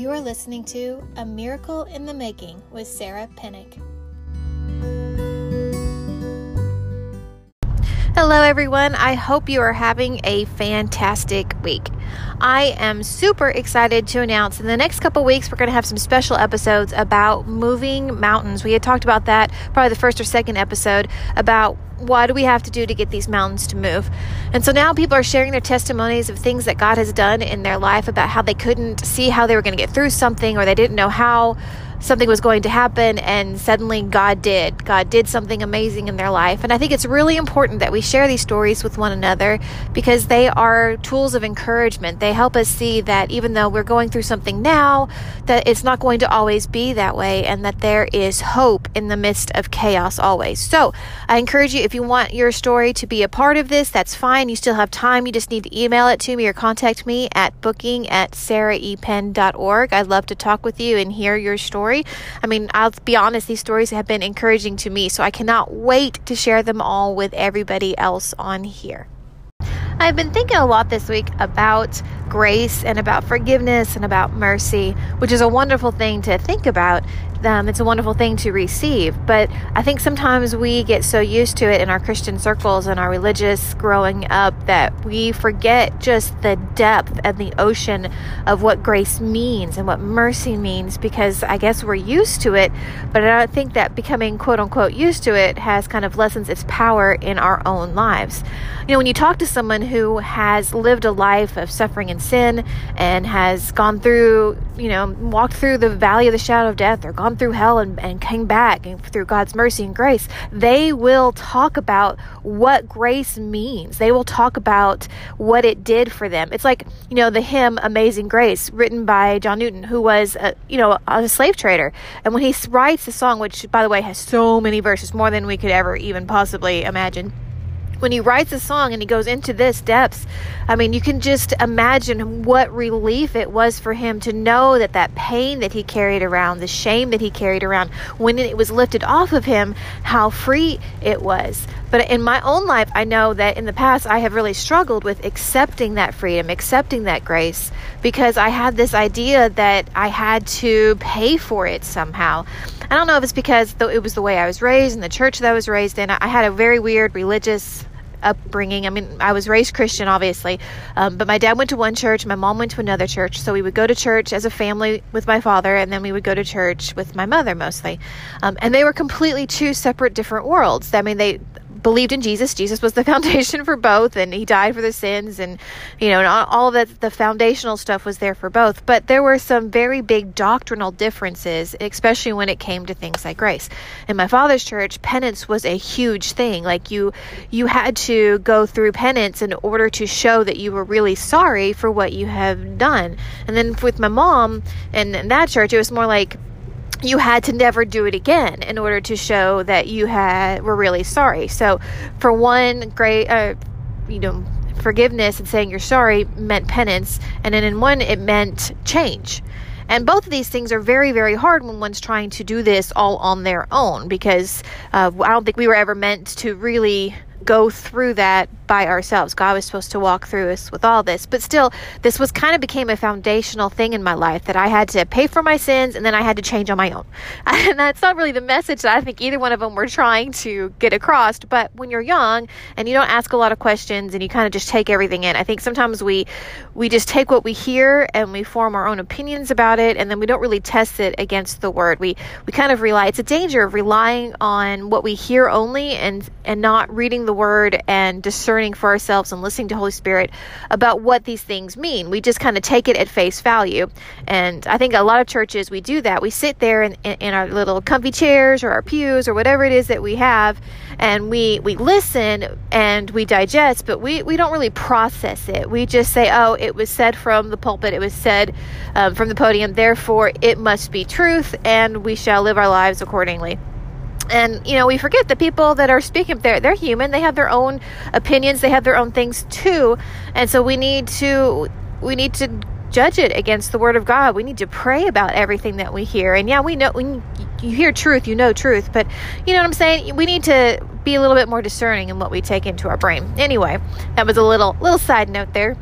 You are listening to A Miracle in the Making with Sarah Pennick. Hello, everyone. I hope you are having a fantastic week. I am super excited to announce in the next couple weeks we're going to have some special episodes about moving mountains. We had talked about that probably the first or second episode about what do we have to do to get these mountains to move? And so now people are sharing their testimonies of things that God has done in their life about how they couldn't see how they were going to get through something or they didn't know how something was going to happen and suddenly God did. God did something amazing in their life. And I think it's really important that we share these stories with one another because they are tools of encouragement. They help us see that even though we're going through something now, that it's not going to always be that way and that there is hope in the midst of chaos always. So I encourage you, if you want your story to be a part of this, that's fine. You still have time. You just need to email it to me or contact me at booking at sarahepen.org. I'd love to talk with you and hear your story story. I mean, I'll be honest, these stories have been encouraging to me, so I cannot wait to share them all with everybody else on here. I've been thinking a lot this week about grace and about forgiveness and about mercy, which is a wonderful thing to think about um, it's a wonderful thing to receive. But I think sometimes we get so used to it in our Christian circles and our religious growing up that we forget just the depth and the ocean of what grace means and what mercy means because I guess we're used to it. But I think that becoming quote unquote used to it has kind of lessens its power in our own lives. You know, when you talk to someone who has lived a life of suffering and sin and has gone through, you know, walked through the valley of the shadow of death or gone gone through hell and, and came back and through God's mercy and grace, they will talk about what grace means. They will talk about what it did for them. It's like, you know, the hymn Amazing Grace, written by John Newton, who was, a, you know, a slave trader. And when he writes the song, which, by the way, has so many verses, more than we could ever even possibly imagine when he writes a song and he goes into this depths i mean you can just imagine what relief it was for him to know that that pain that he carried around the shame that he carried around when it was lifted off of him how free it was. But in my own life i know that in the past i have really struggled with accepting that freedom accepting that grace because i had this idea that i had to pay for it somehow. I don't know if it's because it was the way i was raised in the church that i was raised in. I had a very weird religious upbringing. I mean, I was raised Christian, obviously, um, but my dad went to one church, my mom went to another church. So we would go to church as a family with my father, and then we would go to church with my mother mostly. Um, and they were completely two separate, different worlds. I mean, they believed in Jesus. Jesus was the foundation for both, and He died for the sins, and you know, and all that. The foundational stuff was there for both. But there were some very big doctrinal differences, especially when it came to things like grace. In my father's church, penance was a huge thing. Like you, you had to go through penance in order to show that you were really sorry for what you have done. And then with my mom and that church, it was more like you had to never do it again in order to show that you had were really sorry. So, for one great, uh, you know, forgiveness and saying you're sorry meant penance, and then in one it meant change. And both of these things are very, very hard when one's trying to do this all on their own because uh, I don't think we were ever meant to really go through that by ourselves. God was supposed to walk through us with all this. But still, this was kind of became a foundational thing in my life that I had to pay for my sins and then I had to change on my own. And that's not really the message that I think either one of them were trying to get across. But when you're young and you don't ask a lot of questions and you kind of just take everything in, I think sometimes we we just take what we hear and we form our own opinions about it and then we don't really test it against the word. We we kind of rely it's a danger of relying on what we hear only and and not reading the word and discerning for ourselves and listening to Holy Spirit about what these things mean. We just kind of take it at face value. And I think a lot of churches, we do that. We sit there in, in our little comfy chairs or our pews or whatever it is that we have, and we, we listen and we digest, but we, we don't really process it. We just say, oh, it was said from the pulpit, it was said um, from the podium, therefore it must be truth, and we shall live our lives accordingly and you know we forget the people that are speaking they're they're human they have their own opinions they have their own things too and so we need to we need to judge it against the word of god. We need to pray about everything that we hear. And yeah we know when you hear truth you know truth but you know what i'm saying? We need to be a little bit more discerning in what we take into our brain. Anyway that was a little little side note there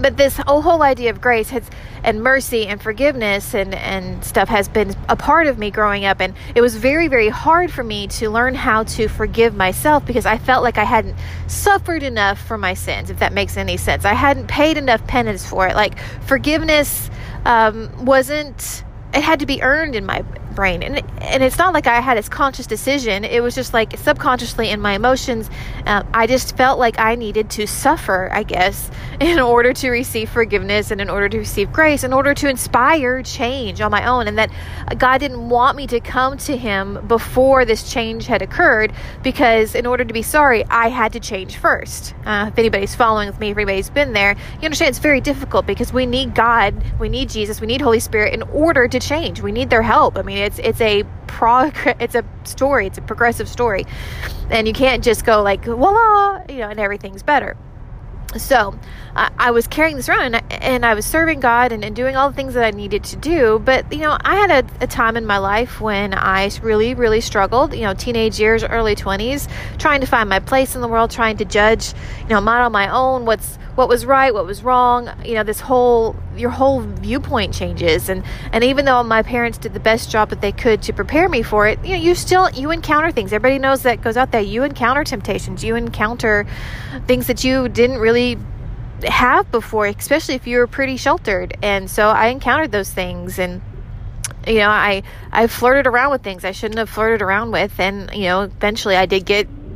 but this whole, idea of grace has and mercy and forgiveness and and stuff has been a part of me growing up. And it was very very hard for me to learn how to forgive myself because I felt like I hadn't suffered enough for my sins if that makes any sense. I hadn't paid enough penance for it. Like forgiveness um, wasn't it had to be earned in my brain. And and it's not like I had a conscious decision. It was just like subconsciously in my emotions uh, I just felt like I needed to suffer I guess in order to receive forgiveness and in order to receive grace in order to inspire change on my own and that God didn't want me to come to him before this change had occurred because in order to be sorry I had to change first. Uh, if anybody's following with me if anybody's been there you understand it's very difficult because we need God we need Jesus we need Holy Spirit in order to change. We need their help. I mean it's it's a prog it's a story it's a progressive story and you can't just go like voila you know and everything's better so uh, I was carrying this around and I, and I was serving God and, and, doing all the things that I needed to do. But, you know, I had a, a, time in my life when I really, really struggled, you know, teenage years, early 20s, trying to find my place in the world, trying to judge, you know, model my own, what's what was right, what was wrong. You know, this whole your whole viewpoint changes, and and even though my parents did the best job that they could to prepare me for it, you know, you still you encounter things. Everybody knows that goes out there. You encounter temptations. You encounter things that you didn't really have before, especially if you were pretty sheltered. And so I encountered those things and you know, I I flirted around with things I shouldn't have flirted around with and you know, eventually I did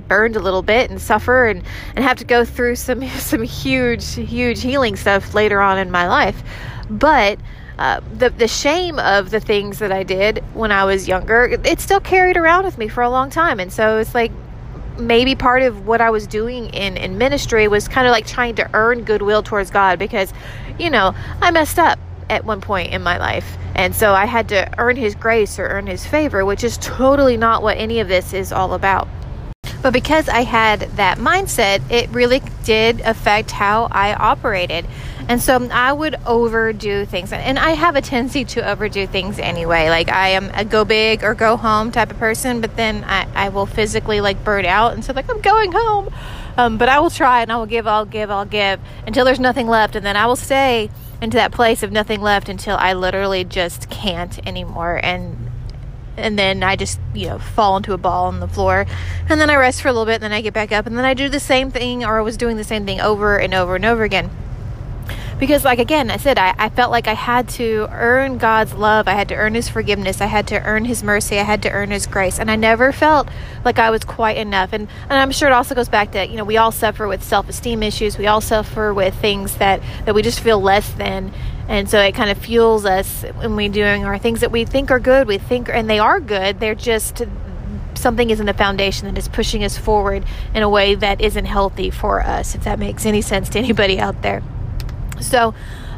burned a little bit and suffer and, and have to go through some some huge huge healing stuff later on in my life. But uh, the the shame of the things that I did when I was younger it still carried around with me for a long time. And so it's like maybe part of what I was doing in in ministry was kind of like trying to earn goodwill towards God because you know I messed up at one point in my life. And so I had to earn his grace or earn his favor which is totally not what any of this is all about but because I had that mindset, it really did affect how I operated. And so I would overdo things. And I have a tendency to overdo things anyway. Like I am a go big or go home type of person, but then I, I will physically like burn out and so like I'm going home. Um, but I will try and I will give, I'll give, I'll give until there's nothing left. And then I will stay into that place of nothing left until I literally just can't anymore. And and then I just, you know, fall into a ball on the floor. And then I rest for a little bit, and then I get back up, and then I do the same thing, or I was doing the same thing over and over and over again. Because, like, again, I said, I, I felt like I had to earn God's love. I had to earn His forgiveness. I had to earn His mercy. I had to earn His grace. And I never felt like I was quite enough. And, and I'm sure it also goes back to, you know, we all suffer with self esteem issues. We all suffer with things that, that we just feel less than and so it kind of fuels us when we're doing our things that we think are good we think and they are good. They're just something is in the foundation that is pushing us forward in a way that isn't healthy for us if that makes any sense to anybody out there. So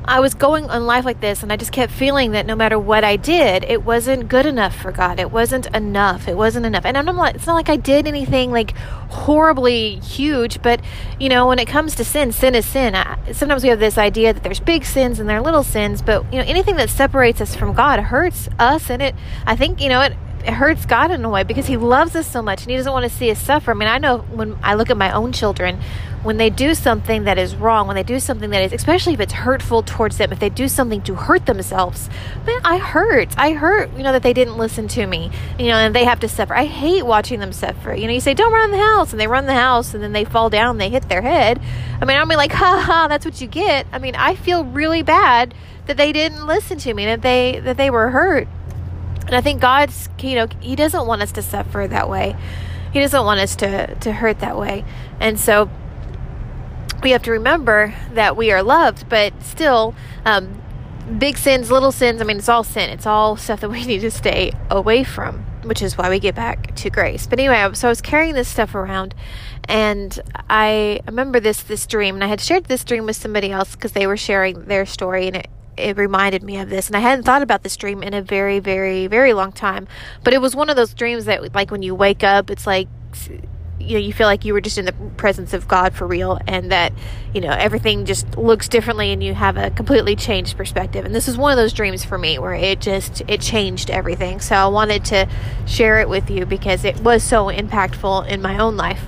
I was going on life like this, and I just kept feeling that no matter what I did, it wasn't good enough for God. It wasn't enough. It wasn't enough. And I'm not, it's not like I did anything like horribly huge, but you know, when it comes to sin, sin is sin. I, sometimes we have this idea that there's big sins and there are little sins, but you know, anything that separates us from God hurts us, and it. I think you know it it hurts God in a way because He loves us so much and He doesn't want to see us suffer. I mean, I know when I look at my own children, when they do something that is wrong, when they do something that is, especially if it's hurtful towards them, if they do something to hurt themselves, man, I hurt. I hurt, you know, that they didn't listen to me, you know, and they have to suffer. I hate watching them suffer. You know, you say, don't run the house, and they run the house, and then they fall down, they hit their head. I mean, be like, ha ha, that's what you get. I mean, I feel really bad that they didn't listen to me, that they that they were hurt. And I think God's, you know, He doesn't want us to suffer that way. He doesn't want us to, to hurt that way. And so we have to remember that we are loved, but still, um, big sins, little sins, I mean, it's all sin. It's all stuff that we need to stay away from, which is why we get back to grace. But anyway, so I was carrying this stuff around, and I remember this this dream, and I had shared this dream with somebody else because they were sharing their story, and it it reminded me of this and i hadn't thought about this dream in a very very very long time but it was one of those dreams that like when you wake up it's like you know you feel like you were just in the presence of god for real and that you know everything just looks differently and you have a completely changed perspective and this is one of those dreams for me where it just it changed everything so i wanted to share it with you because it was so impactful in my own life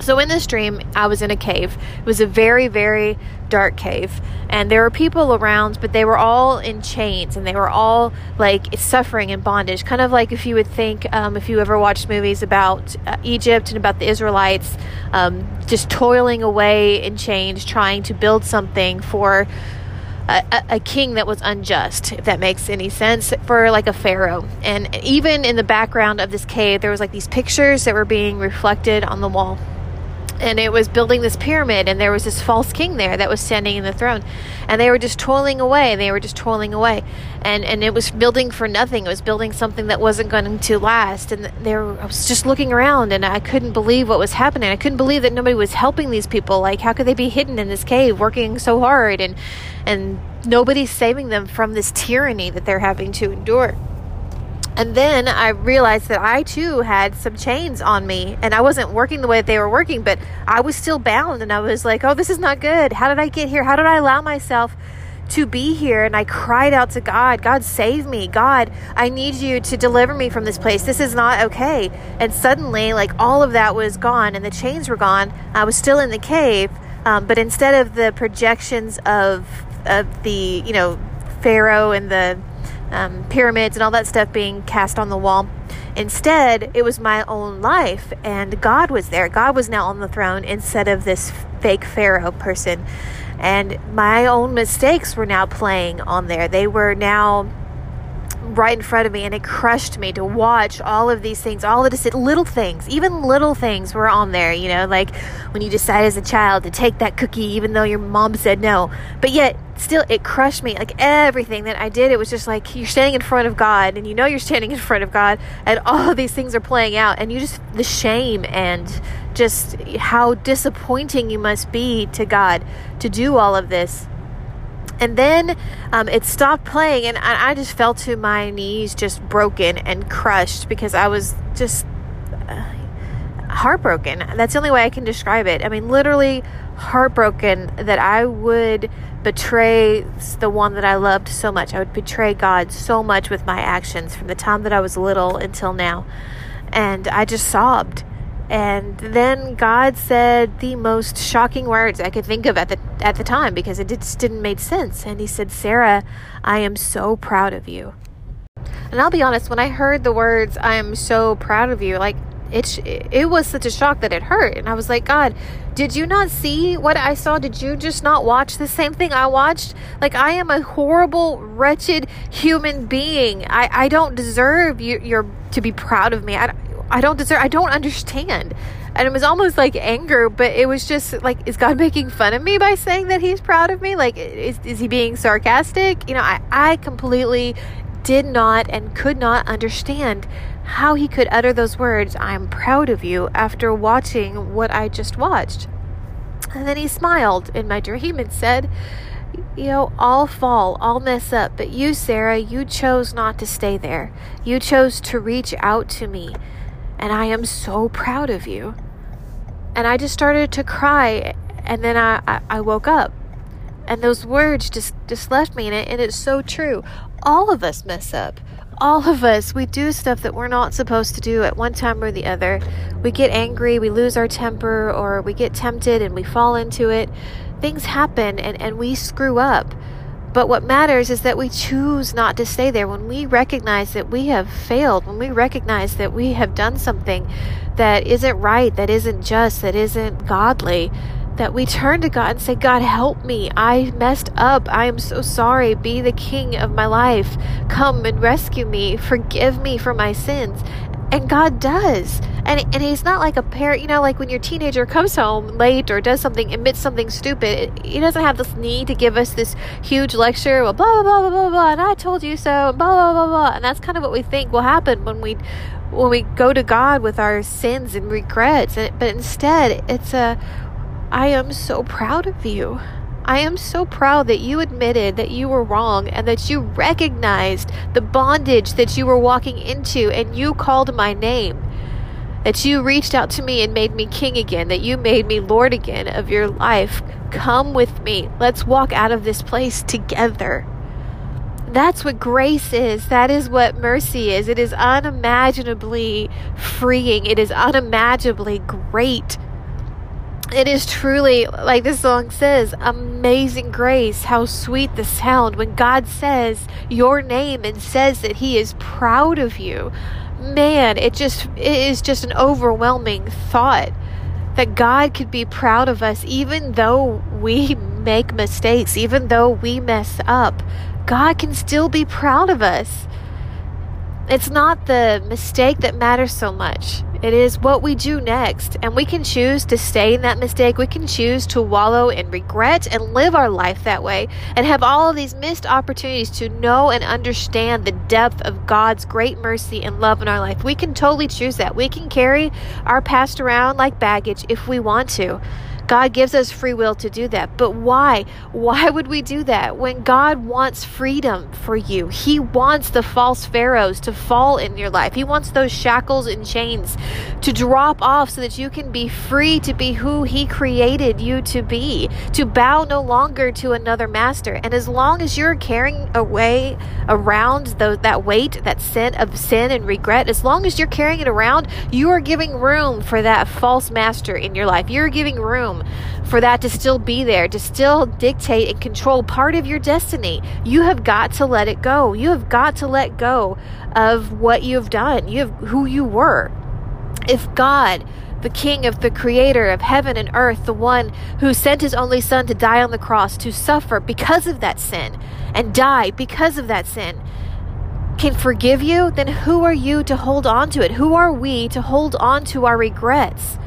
So in this dream, I was in a cave. It was a very, very dark cave, and there were people around, but they were all in chains, and they were all like suffering in bondage. Kind of like if you would think, um, if you ever watched movies about uh, Egypt and about the Israelites, um, just toiling away in chains, trying to build something for a, a, king that was unjust, if that makes any sense, for like a pharaoh. And even in the background of this cave, there was like these pictures that were being reflected on the wall and it was building this pyramid and there was this false king there that was standing in the throne. And they were just toiling away and they were just toiling away. And and it was building for nothing. It was building something that wasn't going to last. And there I was just looking around and I couldn't believe what was happening. I couldn't believe that nobody was helping these people. Like how could they be hidden in this cave working so hard? And and nobody's saving them from this tyranny that they're having to endure and then I realized that I too had some chains on me and I wasn't working the way that they were working, but I was still bound. And I was like, oh, this is not good. How did I get here? How did I allow myself to be here? And I cried out to God, God, save me. God, I need you to deliver me from this place. This is not okay. And suddenly, like all of that was gone and the chains were gone. I was still in the cave. Um, but instead of the projections of, of the, you know, Pharaoh and the um, pyramids and all that stuff being cast on the wall. Instead, it was my own life, and God was there. God was now on the throne instead of this fake Pharaoh person. And my own mistakes were now playing on there. They were now right in front of me and it crushed me to watch all of these things all of the little things even little things were on there you know like when you decide as a child to take that cookie even though your mom said no. But yet still it crushed me like everything that i did it was just like you're standing in front of god and you know you're standing in front of god and all of these things are playing out and you just the shame and just how disappointing you must be to god to do all of this and then um, it stopped playing, and I, I, just fell to my knees, just broken and crushed because I was just uh, heartbroken. That's the only way I can describe it. I mean, literally heartbroken that I would betray the one that I loved so much. I would betray God so much with my actions from the time that I was little until now. And I just sobbed and then God said the most shocking words I could think of at the at the time because it just didn't make sense. And he said, "Sarah, I am so proud of you." And I'll be honest, when I heard the words, "I am so proud of you," like it it was such a shock that it hurt. And I was like, "God, did you not see what I saw? Did you just not watch the same thing I watched? Like I am a horrible, wretched human being. I I don't deserve you your to be proud of me. I I don't deserve, I don't understand. And it was almost like anger, but it was just like, is God making fun of me by saying that he's proud of me? Like, is, is he being sarcastic? You know, I, I completely did not and could not understand how he could utter those words, I'm proud of you, after watching what I just watched. And then he smiled in my dream and said, you know, all fall, all mess up, but you, Sarah, you chose not to stay there. You chose to reach out to me and I am so proud of you. And I just started to cry, and then I, I, I woke up. And those words just, just left me, and, it, and it's so true. All of us mess up. All of us, we do stuff that we're not supposed to do at one time or the other. We get angry, we lose our temper, or we get tempted and we fall into it. Things happen and, and we screw up. But what matters is that we choose not to stay there. When we recognize that we have failed, when we recognize that we have done something that isn't right, that isn't just, that isn't godly, that we turn to God and say, God, help me. I messed up. I am so sorry. Be the king of my life. Come and rescue me. Forgive me for my sins. And God does. And, and he's not like a parent, you know, like when your teenager comes home late or does something, admits something stupid, he doesn't have this need to give us this huge lecture, well, blah, blah, blah, blah, blah, blah, and I told you so, blah, blah, blah, blah. And that's kind of what we think will happen when we when we go to God with our sins and regrets. But instead, it's a, I am so proud of you. I am so proud that you admitted that you were wrong and that you recognized the bondage that you were walking into and you called my name. That you reached out to me and made me king again, that you made me Lord again of your life. Come with me. Let's walk out of this place together. That's what grace is. That is what mercy is. It is unimaginably freeing. It is unimaginably great it is truly, like this song says, amazing grace. How sweet the sound when God says your name and says that He is proud of you. Man, it just it is just an overwhelming thought that God could be proud of us even though we make mistakes, even though we mess up. God can still be proud of us. It's not the mistake that matters so much. It is what we do next. And we can choose to stay in that mistake. We can choose to wallow in regret and live our life that way and have all of these missed opportunities to know and understand the depth of God's great mercy and love in our life. We can totally choose that. We can carry our past around like baggage if we want to. God gives us free will to do that. But why? Why would we do that when God wants freedom for you? He wants the false pharaohs to fall in your life. He wants those shackles and chains to drop off so that you can be free to be who He created you to be, to bow no longer to another master. And as long as you're carrying away around the, that weight, that sin of sin and regret, as long as you're carrying it around, you are giving room for that false master in your life. You're giving room room for that to still be there, to still dictate and control part of your destiny. You have got to let it go. You have got to let go of what you've done. You have who you were. If God the King of the Creator of heaven and earth, the one who sent his only Son to die on the cross, to suffer because of that sin, and die because of that sin, can forgive you, then who are you to hold on to it? Who are we to hold on to our regrets?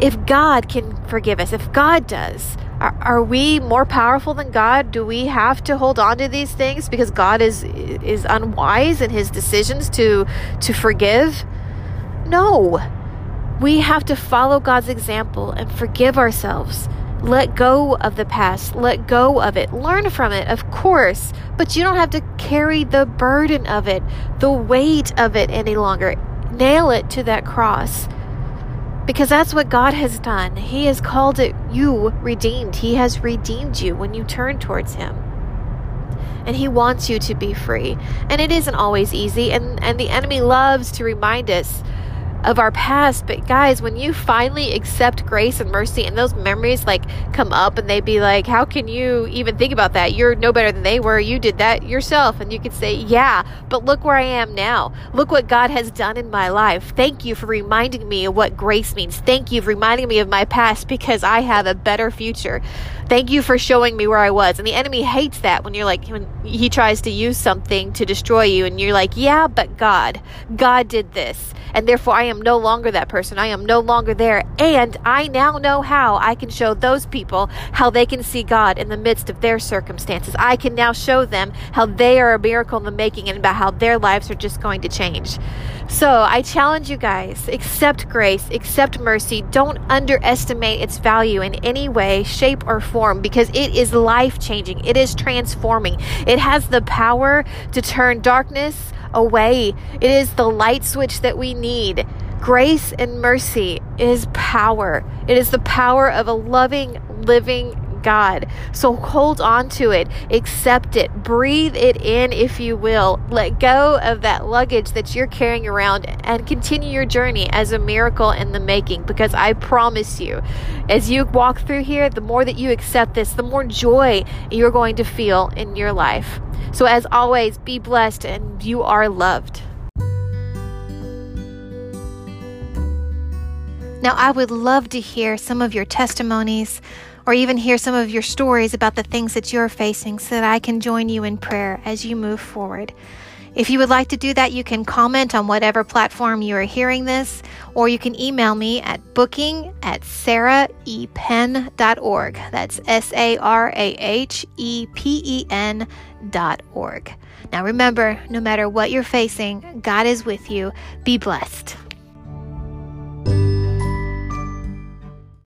If God can forgive us, if God does, are, are, we more powerful than God? Do we have to hold on to these things because God is is unwise in his decisions to to forgive? No. We have to follow God's example and forgive ourselves. Let go of the past. Let go of it. Learn from it, of course, but you don't have to carry the burden of it, the weight of it any longer. Nail it to that cross because that's what God has done. He has called it you redeemed. He has redeemed you when you turn towards Him. And He wants you to be free. And it isn't always easy. And, and the enemy loves to remind us of our past. But guys, when you finally accept grace and mercy and those memories like come up and they be like, how can you even think about that? You're no better than they were. You did that yourself. And you could say, yeah, but look where I am now. Look what God has done in my life. Thank you for reminding me of what grace means. Thank you for reminding me of my past because I have a better future. Thank you for showing me where I was. And the enemy hates that when you're like, when he tries to use something to destroy you and you're like, yeah, but God, God did this and therefore I am no longer that person. I am no longer there. And I now know how I can show those people how they can see God in the midst of their circumstances. I can now show them how they are a miracle in the making and about how their lives are just going to change. So I challenge you guys accept grace, accept mercy. Don't underestimate its value in any way, shape, or form because it is life changing, it is transforming. It has the power to turn darkness away. It is the light switch that we need. Grace and mercy is power. It is the power of a loving, living God. So hold on to it, accept it, breathe it in if you will. Let go of that luggage that you're carrying around and continue your journey as a miracle in the making because I promise you, as you walk through here, the more that you accept this, the more joy you're going to feel in your life. So, as always, be blessed and you are loved. Now, I would love to hear some of your testimonies or even hear some of your stories about the things that you're facing so that I can join you in prayer as you move forward. If you would like to do that, you can comment on whatever platform you are hearing this, or you can email me at booking at sarahepen.org. That's S A R A H E P E N dot org. Now remember, no matter what you're facing, God is with you. Be blessed.